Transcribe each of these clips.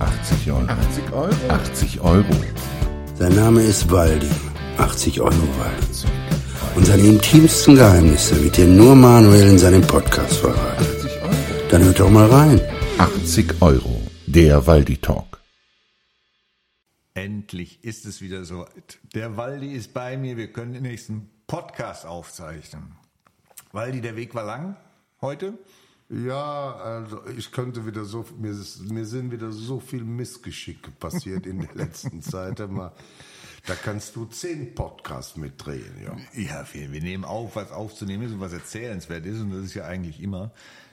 80 Euro. 80 Euro? 80 Euro. Sein Name ist Waldi. 80 Euro Waldi. Und seine intimsten Geheimnisse wird dir nur Manuel in seinem Podcast verraten. 80 Euro? Dann hört doch mal rein. 80 Euro. Der Waldi Talk. Endlich ist es wieder so. Der Waldi ist bei mir. Wir können den nächsten Podcast aufzeichnen. Waldi, der Weg war lang heute. Ja, also ich könnte wieder so, mir, mir sind wieder so viel Missgeschicke passiert in der letzten Zeit. Immer, da kannst du zehn Podcasts mitdrehen, ja. Ja, wir, wir nehmen auf, was aufzunehmen ist und was erzählenswert ist. Und das ist ja eigentlich immer.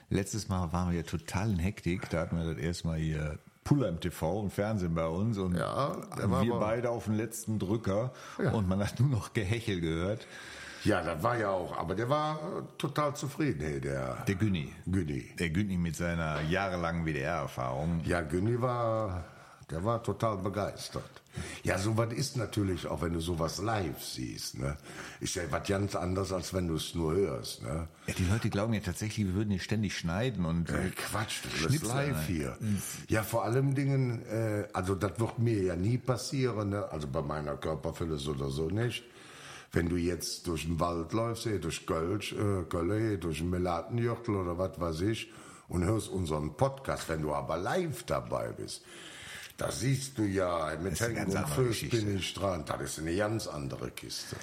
Letztes Mal waren wir ja total in Hektik. Da hatten wir das erste Mal hier Puller im TV und Fernsehen bei uns. Und Ja, wir beide auf den letzten Drücker. Und man hat nur noch Gehechel gehört. Ja, das war ja auch, aber der war äh, total zufrieden, hey, der, Der Günni. Günni. Der Günni mit seiner jahrelangen WDR-Erfahrung. Ja, Günni war, der war total begeistert. Ja, sowas ist natürlich, auch wenn du sowas live siehst, ne, ist ja was ganz anderes, als wenn du es nur hörst, ne. Ja, die Leute glauben ja tatsächlich, wir würden hier ständig schneiden und Äh, Quatsch, das ist live hier. Ja, vor allem Dingen, äh, also das wird mir ja nie passieren, ne? also bei meiner Körperfülle so oder so nicht. Wenn du jetzt durch den Wald läufst, eh, durch Kölsch, äh, Kölle, eh, durch den Melatenjörtel oder was weiß ich und hörst unseren Podcast, wenn du aber live dabei bist, da siehst du ja, mit ganz und Geschichte. bin ich dran. Das ist eine ganz andere Kiste.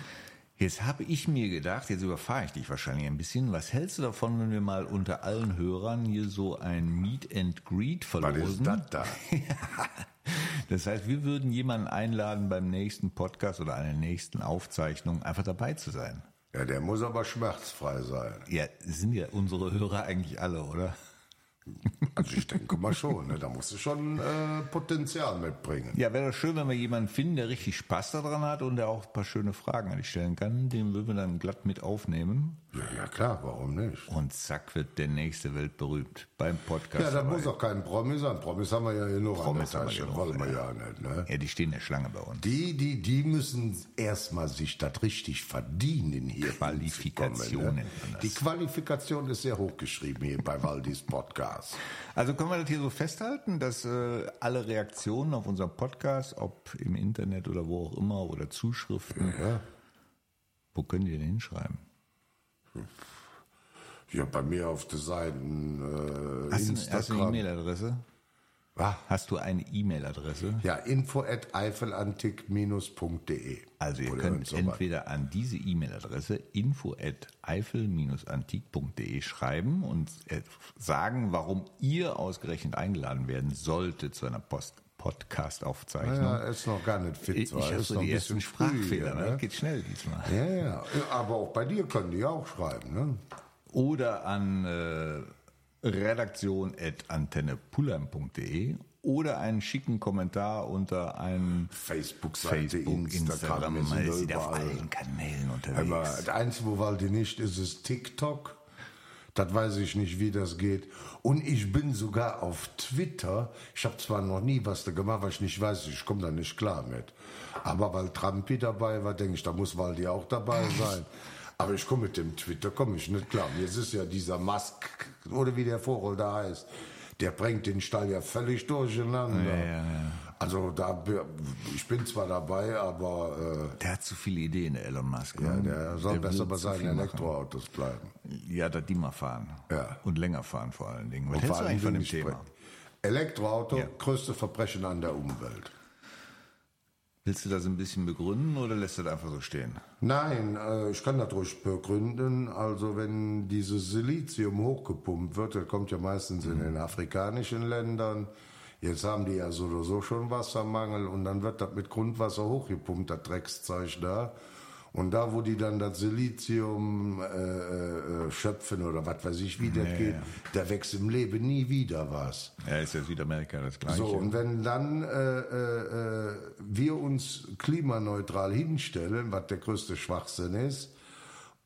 Jetzt habe ich mir gedacht, jetzt überfahre ich dich wahrscheinlich ein bisschen. Was hältst du davon, wenn wir mal unter allen Hörern hier so ein Meet and Greet Was verlosen? ist das da? Das heißt, wir würden jemanden einladen, beim nächsten Podcast oder einer nächsten Aufzeichnung einfach dabei zu sein. Ja, der muss aber schmerzfrei sein. Ja, sind ja unsere Hörer eigentlich alle, oder? Also ich denke mal schon, ne? da musst du schon äh, Potenzial mitbringen. Ja, wäre doch schön, wenn wir jemanden finden, der richtig Spaß daran hat und der auch ein paar schöne Fragen an dich stellen kann. Den würden wir dann glatt mit aufnehmen. Ja, ja klar, warum nicht? Und zack wird der nächste weltberühmt beim Podcast. Ja, da muss auch kein Promi sein. Promis haben wir ja hier noch Promis an haben der wir Tasche. genug, Wollen wir ja. nicht, ne? Ja, die stehen in der Schlange bei uns. Die, die, die müssen erstmal sich das richtig verdienen hier. Qualifikation hinzukommen, nennt man das. Die Qualifikation ist sehr hochgeschrieben hier bei Waldis Podcast. Also können wir das hier so festhalten, dass äh, alle Reaktionen auf unseren Podcast, ob im Internet oder wo auch immer, oder Zuschriften, Ja. wo können die denn hinschreiben? Ja, bei mir auf der Seite äh, Hast du, hast du eine Instagram. E-Mail-Adresse? Was? Hast du eine E-Mail-Adresse? Ja, info at eifelantik-de. Also ihr Oder könnt so entweder an diese E-Mail-Adresse info at eifel-antik.de schreiben und äh, sagen, warum ihr ausgerechnet eingeladen werden solltet zu einer Post Podcast-Aufzeichnung. Ja, ist noch gar nicht fit. ich zwar, ich habe ist so die ein ersten früh Sprachfehler, ne? das geht schnell diesmal. Ja, ja. Aber auch bei dir können die auch schreiben, ne? Oder an äh, redaktion.antennepulheim.de oder einen schicken Kommentar unter einem Facebook-Seite, Facebook, Instagram, wir man sind auf allen Kanälen Aber unterwegs. das Einzige, wo Waldi nicht ist, ist TikTok. Das weiß ich nicht, wie das geht. Und ich bin sogar auf Twitter. Ich habe zwar noch nie was da gemacht, weil ich nicht weiß, ich komme da nicht klar mit. Aber weil Trumpi dabei war, denke ich, da muss Waldi auch dabei sein. Aber ich komme mit dem Twitter, komme ich nicht klar. Jetzt ist ja dieser Musk, oder wie der Vogel da heißt, der bringt den Stall ja völlig durcheinander. Also da, ich bin zwar dabei, aber Der hat zu viele Ideen, der Elon Musk. äh, ja, ne? der soll Der besser bei seinen. Elektroautos bleiben. Ja, dass die mal fahren. Ja. Und länger fahren vor allen Dingen. Was Und hältst du eigentlich von dem Thema? Sprit. Elektroauto, Ja. größte Verbrechen an der Umwelt. Willst du das ein bisschen begründen oder lässt du das einfach so stehen? Nein, äh, ich kann das ruhig begründen. Also wenn dieses Silizium hochgepumpt wird, das kommt ja meistens in den afrikanischen Ländern. Jetzt haben die ja so oder so schon Wassermangel und dann wird das mit Grundwasser hochgepumpt, das Dreckszeug da. Und da, wo die dann das Silizium äh, äh, schöpfen oder was weiß ich, wie das geht, da wächst im Leben nie wieder was. Ja, ist ja Südamerika das Gleiche. So, und wenn dann äh, äh, äh, wir uns klimaneutral hinstellen, was der größte Schwachsinn ist,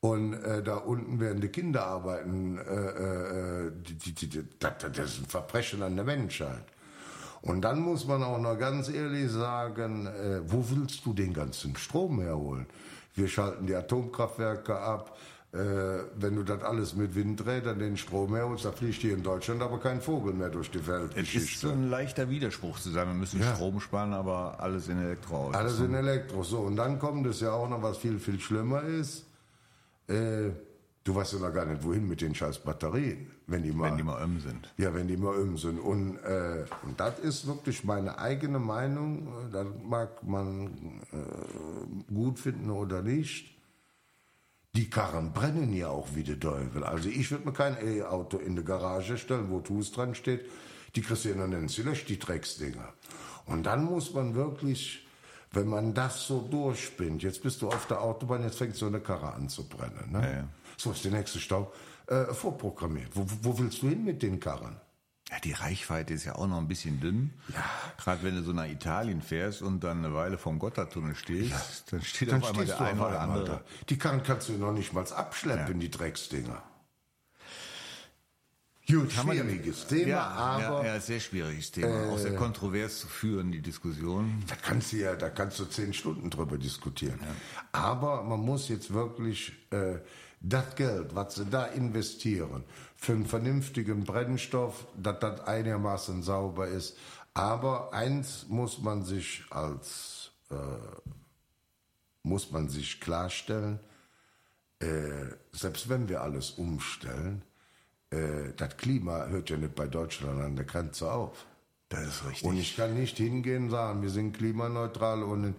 und äh, da unten werden die Kinder arbeiten, äh, äh, die, die, die, die, das, das ist ein Verbrechen an der Menschheit. Und dann muss man auch noch ganz ehrlich sagen, äh, wo willst du den ganzen Strom herholen? Wir schalten die Atomkraftwerke ab, äh, wenn du das alles mit Windrädern den Strom herholst, da fliegt hier in Deutschland aber kein Vogel mehr durch die Welt. Es ist so ein leichter Widerspruch zu sagen, wir müssen Ja. Strom sparen, aber alles in Elektro. Alles in Elektro. So, und dann kommt es ja auch noch, was viel, viel schlimmer ist. Äh, du weißt ja noch gar nicht, wohin mit den scheiß Batterien, wenn die mal, wenn die mal öm sind. ja, wenn die mal um sind. Und, äh, und das ist wirklich meine eigene Meinung. Das mag man äh, gut finden oder nicht. Die Karren brennen ja auch wie der Teufel. Also ich würde mir kein E-Auto in die Garage stellen, wo TUS dran steht. Die Christiane Nancy löscht die Drecksdinger. Und dann muss man wirklich, wenn man das so durchspinnt, jetzt bist du auf der Autobahn, jetzt fängt so eine Karre an zu brennen. Ne? Ja, ja. So ist der nächste Stau äh, vorprogrammiert. Wo, wo willst du hin mit den Karren? Ja, die Reichweite ist ja auch noch ein bisschen dünn. Ja. Gerade wenn du so nach Italien fährst und dann eine Weile vom Gotthardtunnel stehst, dann steht Dann auf einmal der eine oder andere. da. Die Karren kannst du noch nicht mal abschleppen, die Drecksdinger. Gut, Schwieriges Thema, ja, aber- ja, ja, sehr schwieriges Thema. auch sehr kontrovers zu führen, die Diskussion. Da kannst du ja, da kannst du zehn Stunden drüber diskutieren. Aber man muss jetzt wirklich äh, das Geld, was sie da investieren, für einen vernünftigen Brennstoff, dass das einigermaßen sauber ist. Aber eins muss man sich als äh, muss man sich klarstellen: äh, Selbst wenn wir alles umstellen, äh, das Klima hört ja nicht bei Deutschland an der Grenze auf. Das ist richtig. Und ich kann nicht hingehen und sagen, wir sind klimaneutral und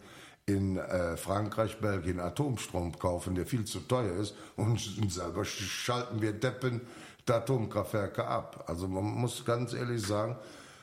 in, äh, Frankreich, Belgien Atomstrom kaufen, der viel zu teuer ist und selber sch- schalten wir Deppen die Atomkraftwerke ab. Also man muss ganz ehrlich sagen,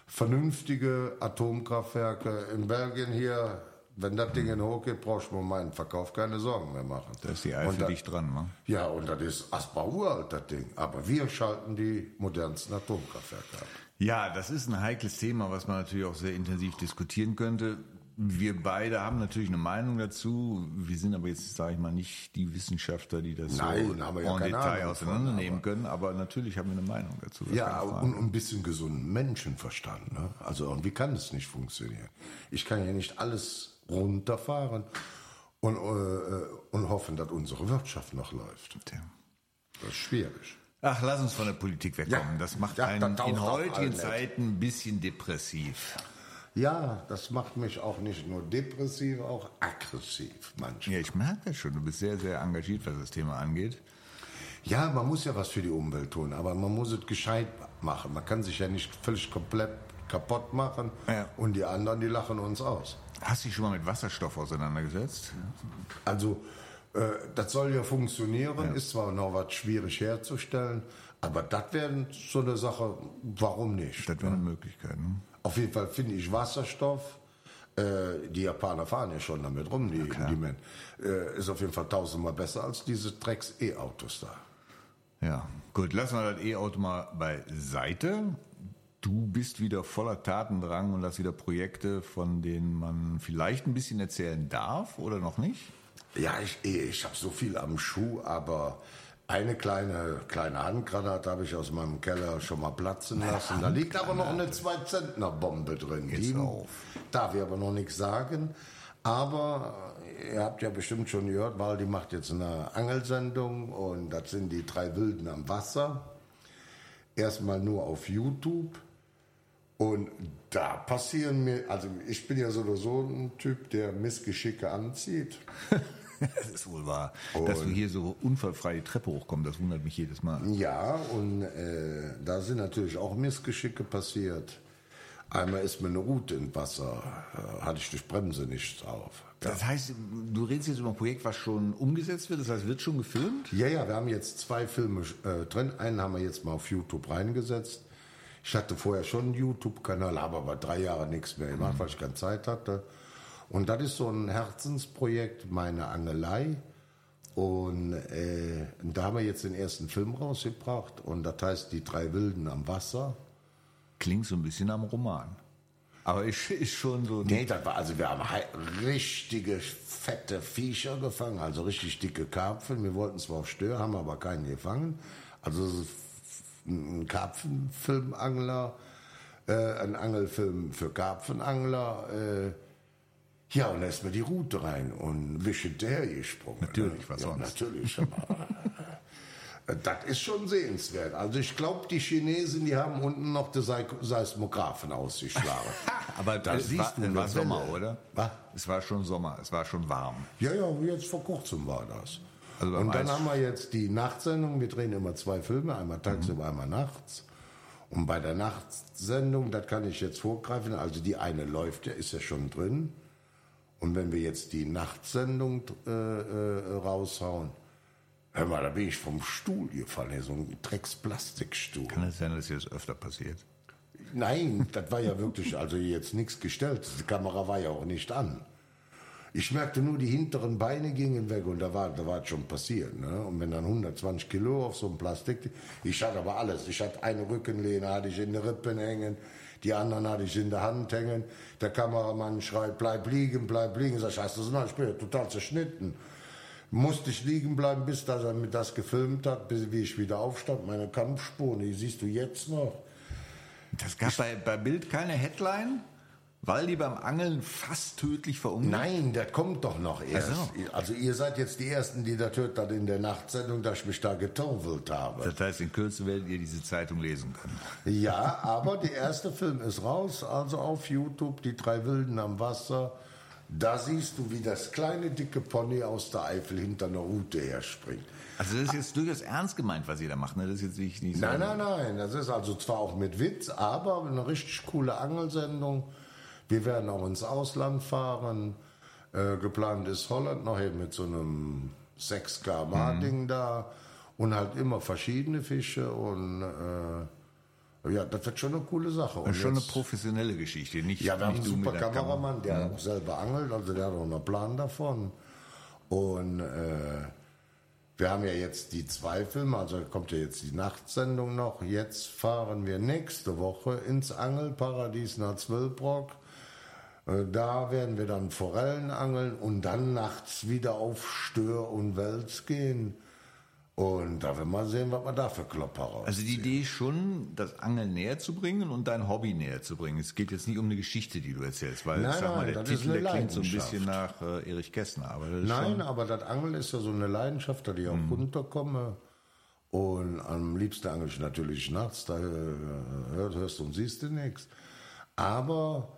vernünftige Atomkraftwerke in Belgien hier, wenn das Ding in hochgeht, brauchst du um meinen Verkauf keine Sorgen mehr machen. Da ist die Eifel dicht dran, ne? Ja, und das ist Asbach uralt, das Ding. Aber wir schalten die modernsten Atomkraftwerke ab. Ja, das ist ein heikles Thema, was man natürlich auch sehr intensiv diskutieren könnte. Wir beide haben natürlich eine Meinung dazu. Wir sind aber jetzt, sage ich mal, nicht die Wissenschaftler, die das Nein, so haben wir ja en Detail auseinandernehmen können. Aber natürlich haben wir eine Meinung dazu. das Ja, und ein bisschen gesunden Menschenverstand. Ne? Also irgendwie kann es nicht funktionieren. Ich kann ja nicht alles runterfahren und, äh, und hoffen, dass unsere Wirtschaft noch läuft. Tja. Das ist schwierig. Ach, lass uns von der Politik wegkommen. Ja. das macht Ja, einen das in heutigen. Zeiten ein bisschen depressiv. Ja, das macht mich auch nicht nur depressiv, auch aggressiv manchmal. Ja, ich merke das schon. Du bist sehr, sehr engagiert, was das Thema angeht. Ja, man muss ja was für die Umwelt tun, aber man muss es gescheit machen. Man kann sich ja nicht völlig komplett kaputt machen Ja. und die anderen, die lachen uns aus. Hast du dich schon mal mit Wasserstoff auseinandergesetzt? Also, äh, das soll ja funktionieren, ist zwar noch was schwierig herzustellen, aber das wäre so eine Sache, warum nicht? Das wäre eine Möglichkeit. Ne? Auf jeden Fall finde ich Wasserstoff, äh, die Japaner fahren ja schon damit rum, die, die Men, äh, ist auf jeden Fall tausendmal besser als diese Drecks-E-Autos da. Ja, gut, lassen wir das E-Auto mal beiseite. Du bist wieder voller Tatendrang und hast wieder Projekte, von denen man vielleicht ein bisschen erzählen darf oder noch nicht? Ja, ich, ich habe so viel am Schuh, aber eine kleine, kleine Handgranate habe ich aus meinem Keller schon mal platzen lassen. Da liegt aber noch eine 2-Zentner-Bombe drin. Jetzt auf. darf ich aber noch nichts sagen. Aber äh, ihr habt ja bestimmt schon gehört, Waldi macht jetzt eine Angelsendung und das sind die drei Wilden am Wasser. Erstmal nur auf YouTube. Und da passieren mir, also ich bin ja so oder so ein Typ, der Missgeschicke anzieht. Das ist wohl wahr. Dass du hier so unfallfrei die Treppe hochkommst, das wundert mich jedes Mal. Ja, und äh, da sind natürlich auch Missgeschicke passiert. Einmal ist mir eine Route im Wasser, äh, hatte ich durch Bremse nichts auf. Das heißt, du redest jetzt über ein Projekt, was schon umgesetzt wird, das heißt, wird schon gefilmt? Ja, ja, wir haben jetzt zwei Filme äh, drin. Einen haben wir jetzt mal auf YouTube reingesetzt. Ich hatte vorher schon einen YouTube-Kanal, habe aber drei Jahre nichts mehr gemacht, weil ich keine Zeit hatte. Und das ist so ein Herzensprojekt, meine Angelei. Und äh, da haben wir jetzt den ersten Film rausgebracht. Und das heißt Die drei Wilden am Wasser. Klingt so ein bisschen am Roman. Aber ist, ist schon so. Nee, das war, also wir haben richtige fette Viecher gefangen, also richtig dicke Karpfen. Wir wollten zwar auf Stör, haben aber keinen gefangen. Also ein Karpfenfilmangler, äh, ein Angelfilm für Karpfenangler. Äh, ja, und da ist mir die Route rein und hinterher gesprungen. Natürlich, ne? was ja, sonst? Natürlich. Das ist schon sehenswert. Also ich glaube, die Chinesen, die haben unten noch die Seismographen ausgeschlagen. Aber Da es siehst war, du war Sommer, Welle. oder? Was? Es war schon Sommer, es war schon warm. Ja, ja, jetzt vor kurzem war das. Also und dann Eis- haben wir jetzt die Nachtsendung. Wir drehen immer zwei Filme, einmal tagsüber, Mhm. einmal nachts. Und bei der Nachtsendung, das kann ich jetzt vorgreifen, also die eine läuft ja, ist ja schon drin. Und wenn wir jetzt die Nachtsendung äh, äh, raushauen, hör mal, da bin ich vom Stuhl gefallen, hier so ein Drecksplastikstuhl. Kann es sein, dass dir das öfter passiert? Nein, das war ja wirklich, also jetzt nichts gestellt. Die Kamera war ja auch nicht an. Ich merkte nur, die hinteren Beine gingen weg und da war, da war es schon passiert. Ne? Und wenn dann 120 Kilo auf so einem Plastik, ich hatte aber alles. Ich hatte eine Rückenlehne, hatte ich in den Rippen hängen, die anderen hatte ich in der Hand hängen. Der Kameramann schreit, bleib liegen, bleib liegen. Sag ich, hast du noch? Ich bin ja total zerschnitten. Musste ich liegen bleiben, bis dass er mir das gefilmt hat, bis wie ich wieder aufstand. Meine Kampfspuren, die siehst du jetzt noch. Das gab bei, bei Bild keine Headline, weil die beim Angeln fast tödlich verunglückt. Nein, das kommt doch noch erst. Ach Also ihr seid jetzt die Ersten, die das hört, dann in der Nachtsendung, dass ich mich da getorvelt habe. Das heißt, in Kürze werdet ihr diese Zeitung lesen können. Ja, aber der erste Film ist raus, also auf YouTube, die drei Wilden am Wasser. Da siehst du, wie das kleine dicke Pony aus der Eifel hinter einer Rute herspringt. Also das ist jetzt durchaus ernst gemeint, was ihr da macht. Ne? Das ist jetzt nicht, nicht so. Nein, nein, nein. Das ist also zwar auch mit Witz, aber eine richtig coole Angelsendung. Wir werden auch ins Ausland fahren. Äh, geplant ist Holland noch eben mit so einem 6 km-Ding da. Und halt immer verschiedene Fische. Und äh, ja, das wird schon eine coole Sache. Und Das ist schon eine jetzt- professionelle Geschichte. Nicht, ja, wir haben einen super der. Kameramann, der auch selber angelt, also der hat auch einen Plan davon. Und äh, wir haben ja jetzt die zwei Filme, also kommt ja jetzt die Nachtsendung noch. Jetzt fahren wir nächste Woche ins Angelparadies nach Zwölbrock. Äh, Da werden wir dann Forellen angeln und dann nachts wieder auf Stör und Wels gehen. Und da werden wir sehen, was wir da für Klopper raus. Also die Idee ist schon, das Angeln näher zu bringen und dein Hobby näher zu bringen. Es geht jetzt nicht um eine Geschichte, die du erzählst, weil Nein, ich sag mal, nein, der das ist Titel der klingt so ein bisschen nach äh, Erich Kästner. Aber Nein, schon, aber das Angeln ist ja so eine Leidenschaft, da ich auch Mhm. runterkomme. Und am liebsten angel ich natürlich nachts, da äh, hörst, hörst und siehst du nichts. Aber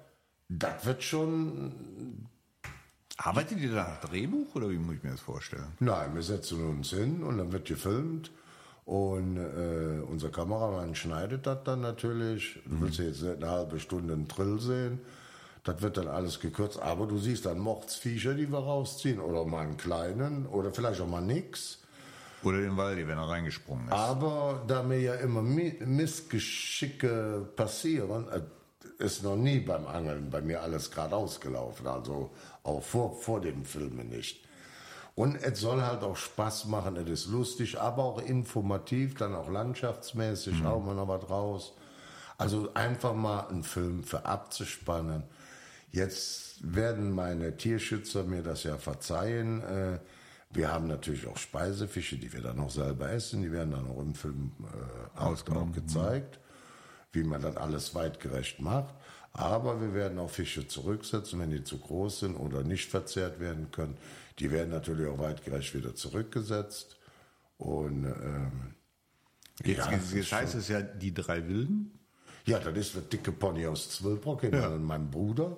das wird schon. arbeitet ihr da nach Drehbuch oder wie muss ich mir das vorstellen? Nein, wir setzen uns hin und dann wird gefilmt. Und äh, unser Kameramann schneidet das dann natürlich. Du willst ja jetzt eine halbe Stunde einen Drill sehen. Das wird dann alles gekürzt. Aber du siehst dann Mordsviecher, die wir rausziehen. Oder mal einen kleinen. Oder vielleicht auch mal nix. Oder den Waldi, wenn er reingesprungen ist. Aber da mir ja immer Mi- Missgeschicke passieren, äh, ist noch nie beim Angeln bei mir alles gerade ausgelaufen. Also auch vor, vor den Filmen nicht. Und es soll halt auch Spaß machen, es ist lustig, aber auch informativ, dann auch landschaftsmäßig, hauen wir noch was raus. Also einfach mal einen Film für abzuspannen. Jetzt werden meine Tierschützer mir das ja verzeihen. Äh, Wir haben natürlich auch Speisefische, die wir dann noch selber essen. Die werden dann auch im Film äh, auch, auch gezeigt, wie man das alles weitgerecht macht. Aber wir werden auch Fische zurücksetzen, wenn die zu groß sind oder nicht verzehrt werden können. Die werden natürlich auch weitgerecht wieder zurückgesetzt. Und ähm, Jetzt, ja, jetzt, jetzt heißt es ja die drei Wilden. ja, das ist der dicke Pony aus Zwölbrock, ja. mein Bruder.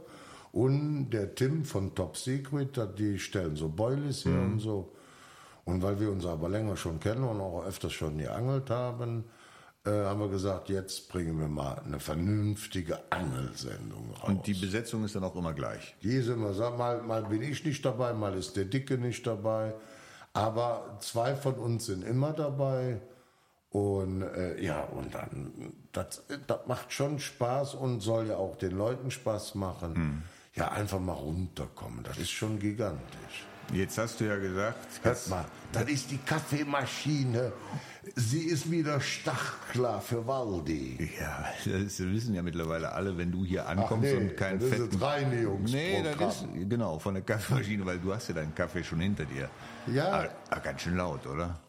Und der Tim von Top Secret, die stellen so Boilies her und so. Und weil wir uns aber länger schon kennen und auch öfters schon geangelt haben, äh, haben wir gesagt, jetzt bringen wir mal eine vernünftige Angelsendung raus. Und die Besetzung ist dann auch immer gleich. Die ist immer, sag mal, mal bin ich nicht dabei, mal ist der Dicke nicht dabei. Aber zwei von uns sind immer dabei. Und äh, ja, und dann, das, das macht schon Spaß und soll ja auch den Leuten Spaß machen. Ja, einfach mal runterkommen, das ist schon gigantisch. Jetzt hast du ja gesagt, Hört mal, das ist die Kaffeemaschine. Sie ist wieder startklar für Waldi. ja, das wissen ja mittlerweile alle, wenn du hier ankommst nee, und keinen das ist fetten ein Reinigungsprogramm. Nee, das ist genau von der Kaffeemaschine, weil du hast ja deinen Kaffee schon hinter dir. Ja. Aber, aber ganz schön laut, oder?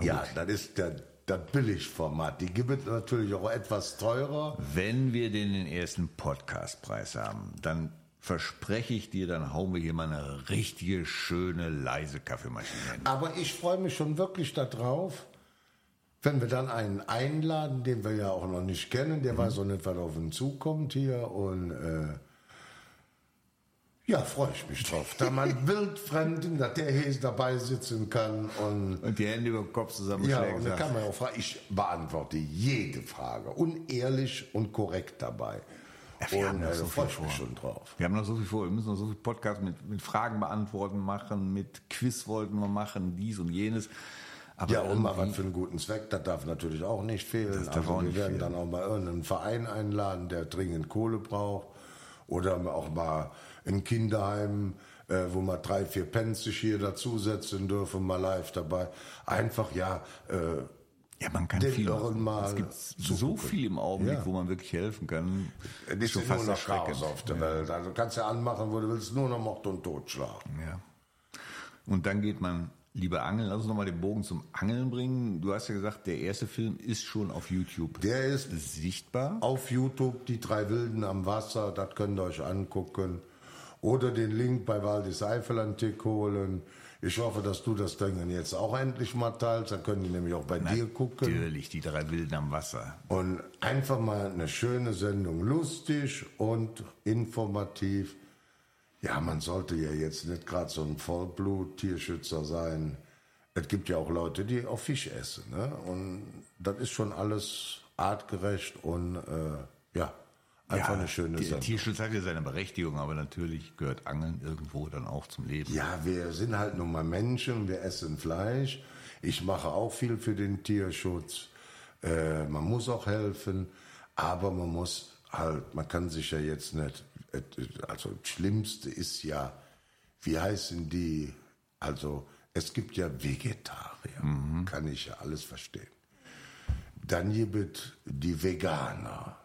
Ja, das ist der, das Billigformat. Die gibt es natürlich auch etwas teurer. Wenn wir den, den ersten Podcastpreis haben, dann verspreche ich dir, dann hauen wir hier mal eine richtige, schöne, leise Kaffeemaschine hin. Aber ich freue mich schon wirklich darauf, wenn wir dann einen einladen, den wir ja auch noch nicht kennen, der weiß auch nicht, was auf uns zukommt hier und äh, ja, freue ich mich drauf. Da man Wildfremden, dass der hier dabei sitzen kann und Und die Hände über den Kopf ja, zusammenschlägt. und dann kann man auch fragen. Ich beantworte jede Frage, unehrlich und korrekt dabei. Ja, wir haben und noch äh, so viel vor. schon drauf. Wir haben noch so viel vor. Wir müssen noch so viel Podcasts mit, mit Fragen beantworten machen, mit Quiz wollten wir machen, dies und jenes. Aber Ja, und mal was für einen guten Zweck, das darf natürlich auch nicht fehlen. Das darf also wir werden fehlen. dann auch mal irgendeinen Verein einladen, der dringend Kohle braucht. Oder auch mal ein Kinderheim, äh, wo mal drei, vier Pence sich hier dazusetzen dürfen, mal live dabei. Einfach, ja, äh, Ja, man kann viel Es gibt so viel im Augenblick, Ja. wo man wirklich helfen kann. es ist Schon nur fast noch Chaos auf der Welt. Also kannst ja anmachen, wo du willst, nur noch Mord und Totschlag. Ja. Und dann geht man lieber angeln. Lass uns nochmal den Bogen zum Angeln bringen. Du hast ja gesagt, der erste Film ist schon auf YouTube Der ist sichtbar. auf YouTube, die drei Wilden am Wasser, das könnt ihr euch angucken. Oder den Link bei Waldis Eifelantik holen. Ich hoffe, dass du das Ding jetzt auch endlich mal teilst. Dann können die nämlich auch bei dir gucken. Natürlich, die drei Wilden am Wasser. Und einfach mal eine schöne Sendung. Lustig und informativ. Ja, man sollte ja jetzt nicht gerade so ein Vollblut-Tierschützer sein. Es gibt ja auch Leute, die auch Fisch essen. Ne? Und das ist schon alles artgerecht und äh, ja, einfach eine schöne Sendung. Tierschutz hat ja seine Berechtigung, aber natürlich gehört Angeln irgendwo dann auch zum Leben. Ja, wir sind halt nun mal Menschen, wir essen Fleisch. Ich mache auch viel für den Tierschutz. Äh, man muss auch helfen, aber man muss halt, man kann sich ja jetzt nicht, also das Schlimmste ist ja, wie heißen die, also es gibt ja Vegetarier, kann ich ja alles verstehen. Dann gibt es die Veganer,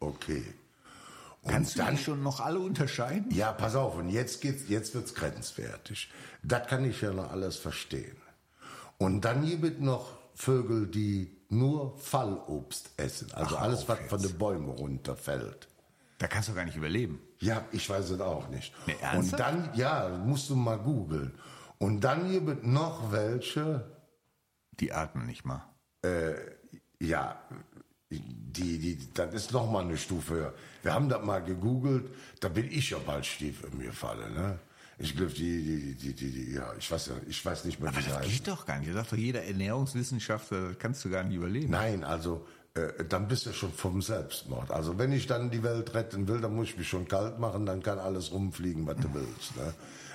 okay. Und Kannst du dann die schon noch alle unterscheiden? ja, pass auf, und jetzt geht's, jetzt wird's grenzwertig. Das kann ich ja noch alles verstehen. Und dann gibt es noch Vögel, die nur Fallobst essen, also Ach, alles, was von jetzt. den Bäumen runterfällt. Da kannst du gar nicht überleben. Ja, ich weiß es auch nicht. Nee, und dann, ja, musst du mal googeln. Und dann gibt es noch welche, Die atmen nicht mal. Ja, die, die, das ist noch mal eine Stufe höher. Wir haben das mal gegoogelt, da bin ich ja bald stief in mir falle, ne? Ich glaube, die, die, die, die, die, ja, ich weiß ja, ich weiß nicht mehr, Aber wie das heißen. geht doch gar nicht. Das sagt doch jeder Ernährungswissenschaftler, das kannst du gar nicht überleben. Nein, also, äh, dann bist du schon vom Selbstmord. Also, wenn ich dann die Welt retten will, dann muss ich mich schon kalt machen, dann kann alles rumfliegen, was du willst, ne?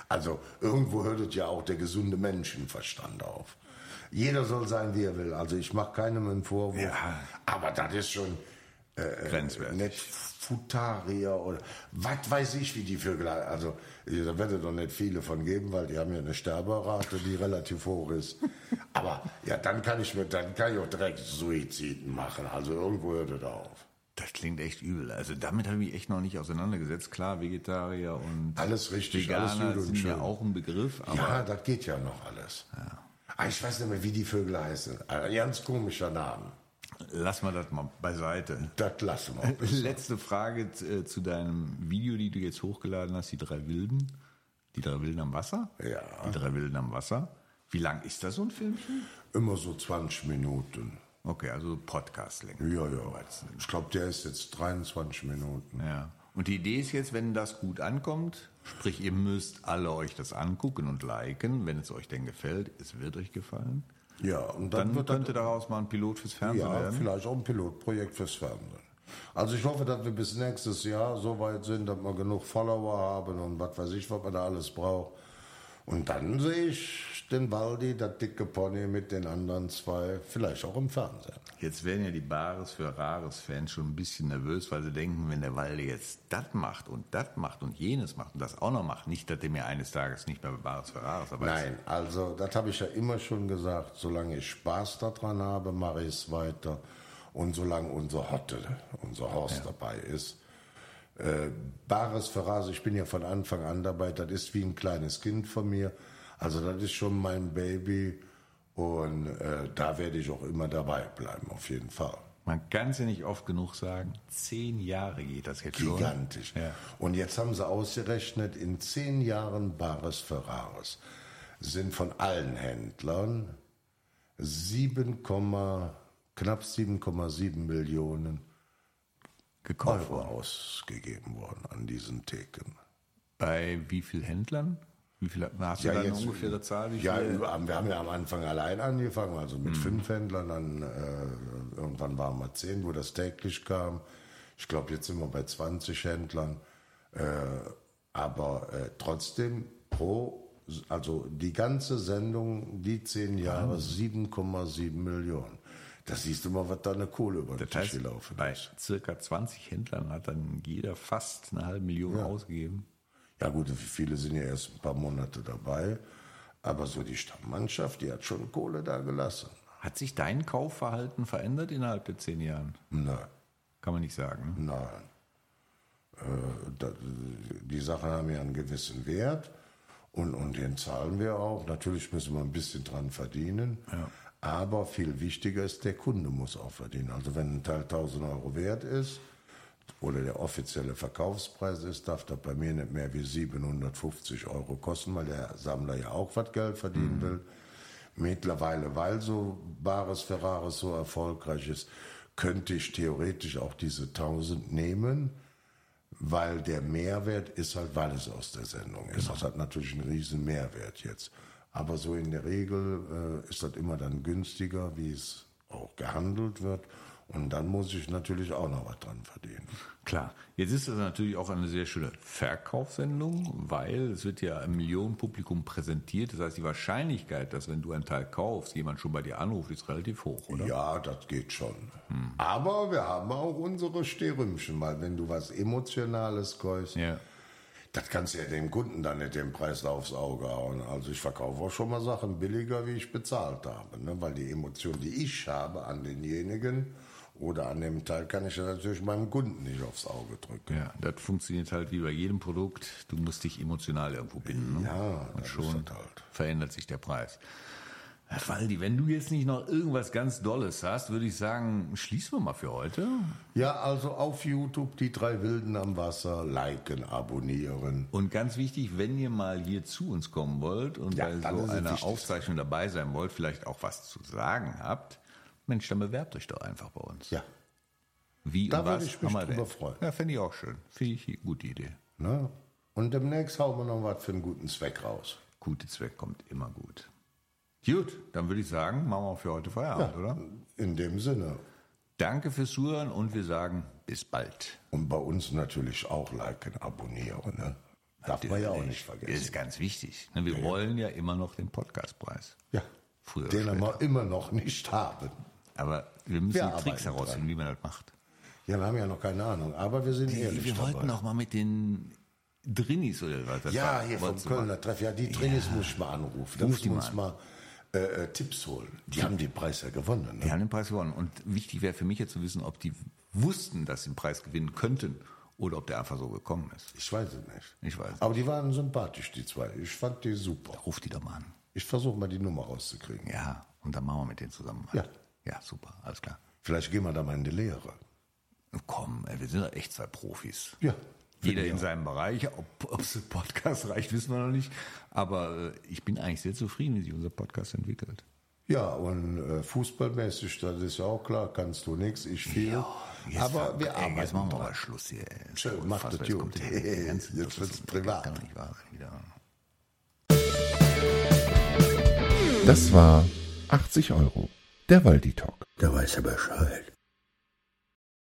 Also, irgendwo hört ja auch der gesunde Menschenverstand auf. Jeder soll sein, wie er will. Also, ich mache keinem einen Vorwurf. Ja. Aber das ist schon, Grenzwertig. nicht Futarier oder was weiß ich, wie die Vögel. Also da wird es doch nicht viele von geben, weil die haben ja eine Sterberate, die relativ hoch ist. Aber ja, dann kann ich mir, dann kann ich auch direkt Suiziden machen. Also irgendwo hört es auf. Das klingt echt übel. Also damit habe ich mich echt noch nicht auseinandergesetzt. Klar, Vegetarier und Alles richtig, Veganer alles gut und sind ja schön. auch ein Begriff, ja, das geht ja noch alles. Ah, ich weiß nicht mehr, wie die Vögel heißen. Ein ganz komischer Name. lass mal das mal beiseite. Das lassen wir. Letzte Frage äh, zu deinem Video, die du jetzt hochgeladen hast, die drei Wilden. Die drei Wilden am Wasser? Ja. Die drei Wilden am Wasser. Wie lang ist das so ein Filmchen? Immer so 20 Minuten. Okay, also Podcastlänge. Ja, ja. Ich glaube, der ist jetzt 23 Minuten. Ja. Und die Idee ist jetzt, wenn das gut ankommt, sprich, ihr müsst alle euch das angucken und liken, wenn es euch denn gefällt, es wird euch gefallen. Ja, und Dann, dann, könnte das, daraus mal ein Pilot fürs Fernsehen ja, werden. vielleicht auch ein Pilotprojekt fürs Fernsehen. Also ich hoffe, dass wir bis nächstes Jahr so weit sind, dass wir genug Follower haben und was weiß ich, was man da alles braucht. Und dann sehe ich den Waldi, das dicke Pony mit den anderen zwei, vielleicht auch im Fernsehen. Jetzt werden ja die Bares für Rares Fans schon ein bisschen nervös, weil sie denken, wenn der Walde jetzt das macht und das macht und jenes macht und das auch noch macht, nicht, dass der mir eines Tages nicht mehr bei Bares für Rares aber Nein, also das habe ich ja immer schon gesagt, solange ich Spaß daran habe, mache ich es weiter. Und solange unser Hotte, unser Horst dabei ist, äh, Bares Ferrari, ich bin ja von Anfang an dabei, das ist wie ein kleines Kind von mir. Also das ist schon mein Baby und äh, da werde ich auch immer dabei bleiben, auf jeden Fall. Man kann es ja nicht oft genug sagen. Zehn Jahre geht das jetzt schon. Gigantisch. Ja. Und jetzt haben sie ausgerechnet, in zehn Jahren Bares Ferraris sind von allen Händlern 7, knapp 7,7 Millionen Gekauft Euro worden. ausgegeben worden an diesen Theken. Bei wie vielen Händlern? Wie viel hast du da eine ungefähre Zahl? Wie ja, viele? wir haben ja am Anfang allein angefangen, also mit fünf Händlern, dann äh, irgendwann waren wir zehn, wo das täglich kam. Ich glaube, jetzt sind wir bei 20 Händlern. Äh, aber äh, trotzdem pro, also die ganze Sendung, die zehn Jahre, 7,7 Millionen. Da siehst du mal, was da eine Kohle über den Das Tisch heißt, gelaufen bei ist. circa 20 Händlern hat dann jeder fast eine halbe Million ausgegeben. Ja gut, viele sind ja erst ein paar Monate dabei. Aber so die Stammmannschaft, die hat schon Kohle da gelassen. Hat sich dein Kaufverhalten verändert innerhalb der zehn Jahren? Nein. Kann man nicht sagen. Ne? Nein. Äh, da, die Sachen haben ja einen gewissen Wert und, und den zahlen wir auch. Natürlich müssen wir ein bisschen dran verdienen. Aber viel wichtiger ist, der Kunde muss auch verdienen. Also wenn ein Teil 1000 Euro wert ist oder der offizielle Verkaufspreis ist, darf das bei mir nicht mehr wie 750 Euro kosten, weil der Sammler ja auch was Geld verdienen will. Mittlerweile, weil so Bares Ferraris so erfolgreich ist, könnte ich theoretisch auch diese 1000 nehmen, weil der Mehrwert ist halt, weil es aus der Sendung ist. Das hat natürlich einen riesen Mehrwert jetzt. Aber so in der Regel äh, ist das immer dann günstiger, wie es auch gehandelt wird. Und dann muss ich natürlich auch noch was dran verdienen. Klar. Jetzt ist das natürlich auch eine sehr schöne Verkaufssendung, weil es wird ja einem Millionenpublikum präsentiert. Das heißt, die Wahrscheinlichkeit, dass wenn du einen Teil kaufst, jemand schon bei dir anruft, ist relativ hoch, oder? Ja, das geht schon. Aber wir haben auch unsere Stehrümchen, weil wenn du was Emotionales kaufst, Ja. Das kannst du ja dem Kunden dann nicht den Preis aufs Auge hauen. Also ich verkaufe auch schon mal Sachen billiger, wie ich bezahlt habe. Ne? Weil die Emotion, die ich habe an denjenigen oder an dem Teil, kann ich ja natürlich meinem Kunden nicht aufs Auge drücken. Ja, das funktioniert halt wie bei jedem Produkt. Du musst dich emotional irgendwo binden. Ne? Ja, Und schon halt. verändert sich der Preis. Herr Waldi, wenn du jetzt nicht noch irgendwas ganz Dolles hast, würde ich sagen, schließen wir mal für heute. Ja, also auf YouTube die drei Wilden am Wasser, liken, abonnieren. Und ganz wichtig, wenn ihr mal hier zu uns kommen wollt und Ja, bei so einer wichtig. Aufzeichnung dabei sein wollt, vielleicht auch was zu sagen habt, Mensch, dann bewerbt euch doch einfach bei uns. Ja, Wie Da und würde was ich mich drüber freuen. Ja, fände ich auch schön. Finde ich eine gute Idee. ne? Und demnächst hauen wir noch was für einen guten Zweck raus. Gute Zweck kommt immer gut. Gut, dann würde ich sagen, machen wir für heute Feierabend, oder? In dem Sinne. Danke fürs Zuhören und wir sagen bis bald. Und bei uns natürlich auch liken, abonnieren. Ne? Darf man ja auch nicht Das ist vergessen. ganz wichtig. ne? Wir wollen ja immer noch den Podcastpreis. Ja, Früher den oder wir immer noch nicht haben. Aber wir müssen Wir die Tricks herausfinden, wie man das macht. Ja, wir haben ja noch keine Ahnung, aber wir sind ehrlich wir dabei. wollten auch mal mit den Drinnis oder was ja, war. hier vom Kölner Treff. Ja, die Trainees muss ich mal anrufen. Da müssen die wir mal uns mal äh, äh, Tipps holen. Die haben den Preis ja gewonnen. Die Ne? haben den Preis gewonnen. Und wichtig wäre für mich jetzt zu wissen, ob die wussten, dass sie den Preis gewinnen könnten oder ob der einfach so gekommen ist. Ich weiß es nicht. Ich weiß Aber die waren sympathisch, die zwei. Ich fand die super. Ruf die doch mal an. Ich versuche mal die Nummer rauszukriegen. Ja, und dann machen wir mit denen zusammen. Ja. Ja, super, alles klar. Vielleicht gehen wir da mal in die Lehre. Komm, ey, wir sind doch echt zwei Profis. Ja. Jeder in seinem Bereich. Ob es Podcast reicht, wissen wir noch nicht. Aber äh, ich bin eigentlich sehr zufrieden, wie sich unser Podcast entwickelt. Ja, und äh, fußballmäßig, das ist ja auch klar, kannst du nichts, ich viel. Jetzt aber wir ey, arbeiten Jetzt machen wir mal Schluss hier. Ist Schön, ja macht unfassbar. das Jetzt gut. die ganzen- Jetzt wird's das privat. Kann nicht wahr sein. Wieder. Das war 80 Euro. Der Waldi Talk. Da weiß er Bescheid.